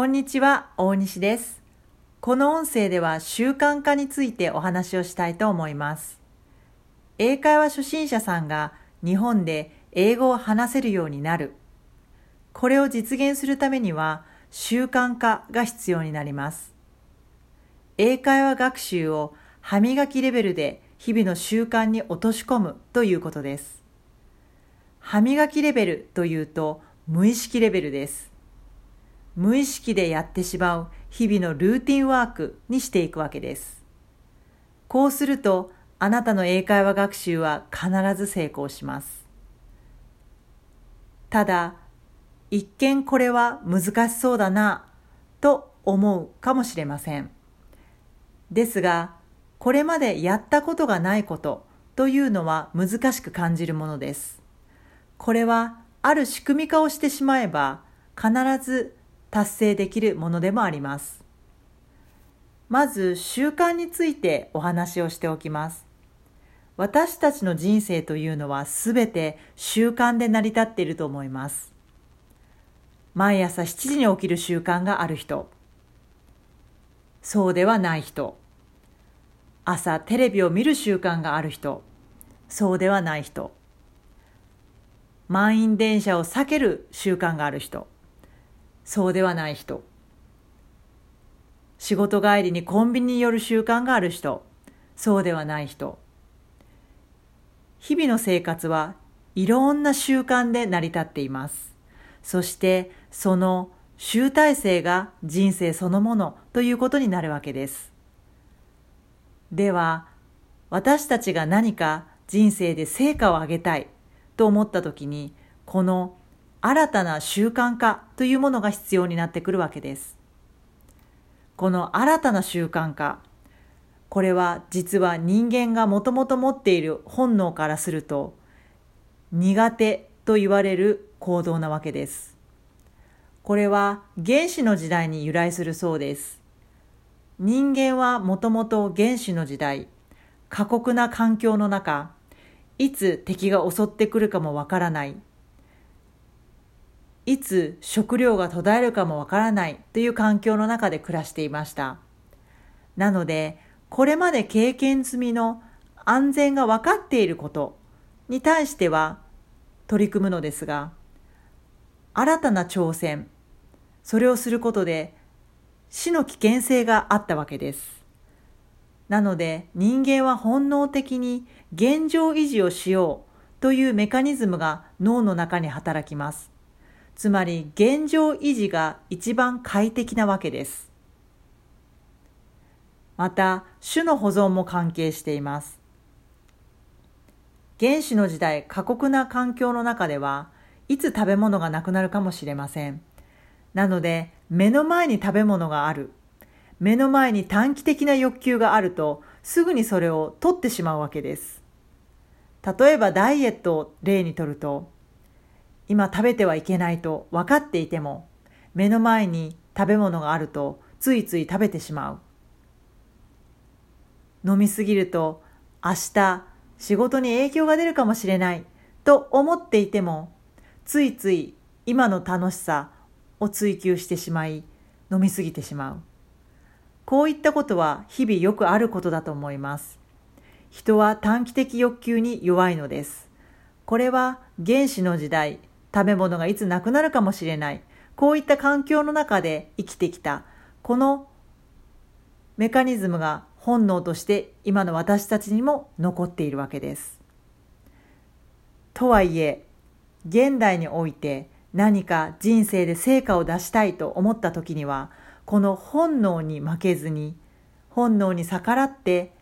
こんにちは、大西です。この音声では習慣化についてお話をしたいと思います。英会話初心者さんが日本で英語を話せるようになる。これを実現するためには習慣化が必要になります。英会話学習を歯磨きレベルで日々の習慣に落とし込むということです。歯磨きレベルというと無意識レベルです。無意識でやってしまう日々のルーティンワークにしていくわけです。こうすると、あなたの英会話学習は必ず成功します。ただ、一見これは難しそうだな、と思うかもしれません。ですが、これまでやったことがないことというのは難しく感じるものです。これはある仕組み化をしてしまえば必ず達成できるものでもあります。まず習慣についてお話をしておきます。私たちの人生というのはすべて習慣で成り立っていると思います。毎朝7時に起きる習慣がある人、そうではない人、朝テレビを見る習慣がある人、そうではない人、満員電車を避ける習慣がある人、そうではない人。仕事帰りにコンビニに寄る習慣がある人、そうではない人。日々の生活はいろんな習慣で成り立っています。そしてその集大成が人生そのものということになるわけです。では、私たちが何か人生で成果を上げたいと思った時に、この新たな習慣化というものが必要になってくるわけです。この新たな習慣化、これは実は人間がもともと持っている本能からすると苦手と言われる行動なわけです。これは原始の時代に由来するそうです。人間はもともと原始の時代、過酷な環境の中、いつ敵が襲ってくるかもわからないいつ食料が途絶えるかもわからないという環境の中で暮らしていました。なので、これまで経験済みの安全が分かっていることに対しては取り組むのですが、新たな挑戦、それをすることで死の危険性があったわけです。なので人間は本能的に現状維持をしようというメカニズムが脳の中に働きます。つまり現状維持が一番快適なわけです。また、種の保存も関係しています。原始の時代、過酷な環境の中では、いつ食べ物がなくなるかもしれません。なので、目の前に食べ物がある。目の前に短期的な欲求があると、すぐにそれを取ってしまうわけです。例えばダイエットを例にとると、今食べてはいけないと分かっていても、目の前に食べ物があるとついつい食べてしまう。飲みすぎると明日仕事に影響が出るかもしれないと思っていても、ついつい今の楽しさを追求してしまい、飲みすぎてしまう。こういったことは日々よくあることだと思います。人は短期的欲求に弱いのです。これは原始の時代、食べ物がいつなくなるかもしれない。こういった環境の中で生きてきた。このメカニズムが本能として今の私たちにも残っているわけです。とはいえ、現代において何か人生で成果を出したいと思った時には、この本能に負けずに、本能に逆らって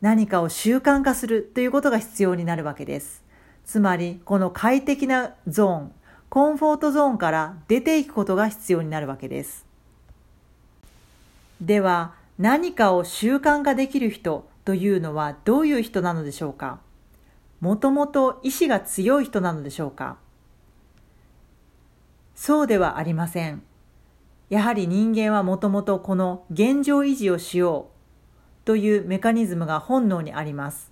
何かを習慣化するということが必要になるわけです。つまりこの快適なゾーン、コンフォートゾーンから出ていくことが必要になるわけです。では何かを習慣化できる人というのはどういう人なのでしょうか？もともと意志が強い人なのでしょうか？そうではありません。やはり人間はもともとこの現状維持をしようというメカニズムが本能にあります。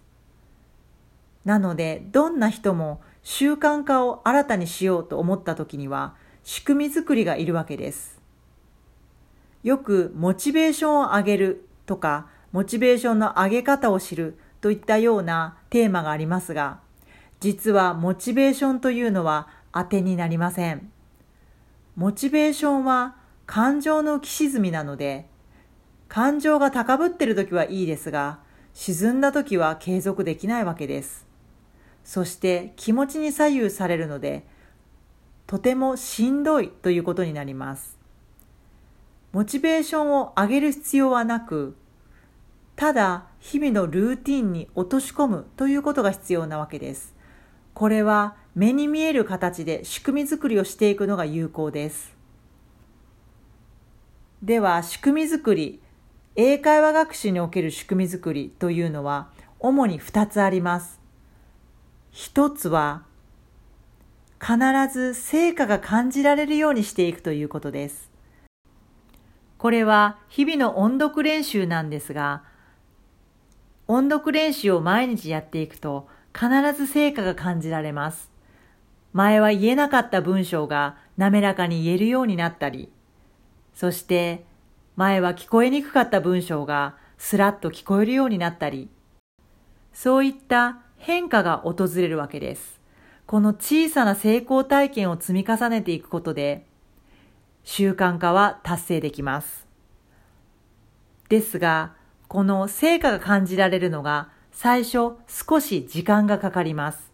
なので、どんな人も習慣化を新たにしようと思った時には、仕組み作りがいるわけです。よくモチベーションを上げるとか、モチベーションの上げ方を知るといったようなテーマがありますが、実はモチベーションというのは当てになりません。モチベーションは感情の浮き沈みなので、感情が高ぶっている時はいいですが、沈んだ時は継続できないわけです。そして気持ちに左右されるので、とてもしんどいということになります。モチベーションを上げる必要はなく、ただ日々のルーティンに落とし込むということが必要なわけです。これは目に見える形で仕組み作りをしていくのが有効です。では仕組み作り、英会話学習における仕組み作りというのは主に2つあります。1つは必ず成果が感じられるようにしていくということです。これは日々の音読練習なんですが、音読練習を毎日やっていくと必ず成果が感じられます。前は言えなかった文章が滑らかに言えるようになったり、そして前は聞こえにくかった文章がスラッと聞こえるようになったり、そういった変化が訪れるわけです。この小さな成功体験を積み重ねていくことで、習慣化は達成できます。ですが、この成果が感じられるのが最初少し時間がかかります。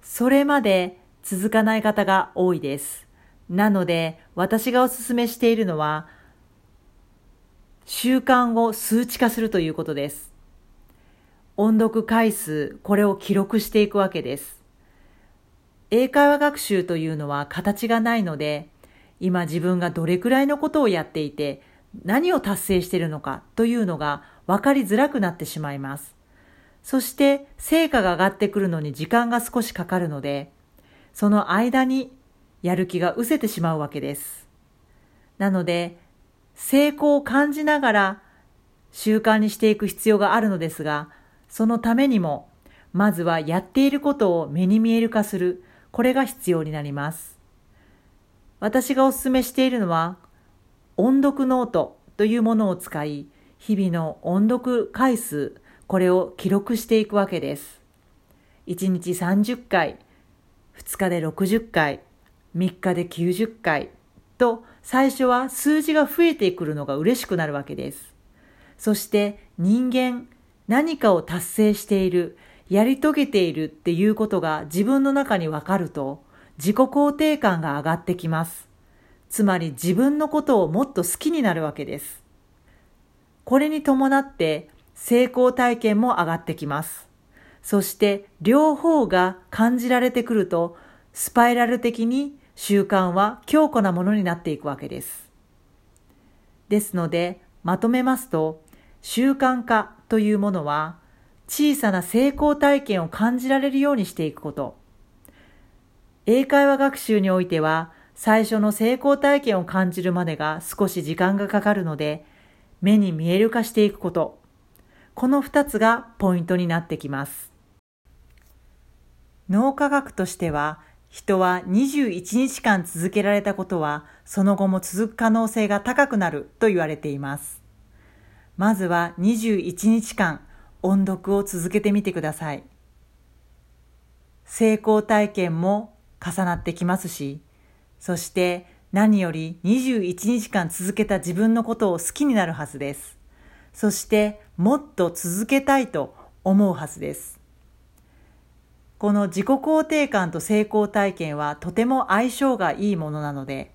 それまで続かない方が多いです。なので、私がお勧めしているのは、習慣を数値化するということです。音読回数、これを記録していくわけです。英会話学習というのは形がないので、今自分がどれくらいのことをやっていて、何を達成しているのかというのが分かりづらくなってしまいます。そして成果が上がってくるのに時間が少しかかるので、その間にやる気が失せてしまうわけです。なので、成功を感じながら習慣にしていく必要があるのですが、そのためにも、まずはやっていることを目に見える化する、これが必要になります。私がお勧めしているのは、音読ノートというものを使い、日々の音読回数、これを記録していくわけです。1日30回、2日で60回、3日で90回と最初は数字が増えてくるのが嬉しくなるわけです。そして人間何かを達成している、やり遂げているっていうことが自分の中にわかると自己肯定感が上がってきます。つまり自分のことをもっと好きになるわけです。これに伴って成功体験も上がってきます。そして両方が感じられてくるとスパイラル的に習慣は強固なものになっていくわけです。ですので、まとめますと、習慣化というものは、小さな成功体験を感じられるようにしていくこと。英会話学習においては、最初の成功体験を感じるまでが少し時間がかかるので、目に見える化していくこと。この二つがポイントになってきます。脳科学としては、人は21日間続けられたことはその後も続く可能性が高くなると言われています。まずは21日間音読を続けてみてください。成功体験も重なってきますし、そして何より21日間続けた自分のことを好きになるはずです。そしてもっと続けたいと思うはずです。この自己肯定感と成功体験はとても相性がいいものなので、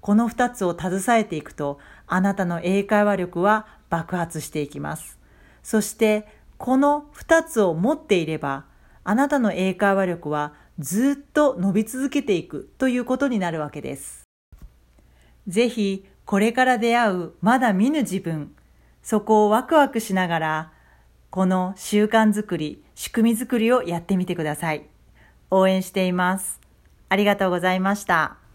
この二つを携えていくと、あなたの英会話力は爆発していきます。そして、この二つを持っていれば、あなたの英会話力はずっと伸び続けていくということになるわけです。ぜひ、これから出会うまだ見ぬ自分、そこをワクワクしながら、この習慣づくり、仕組みづくりをやってみてください。応援しています。ありがとうございました。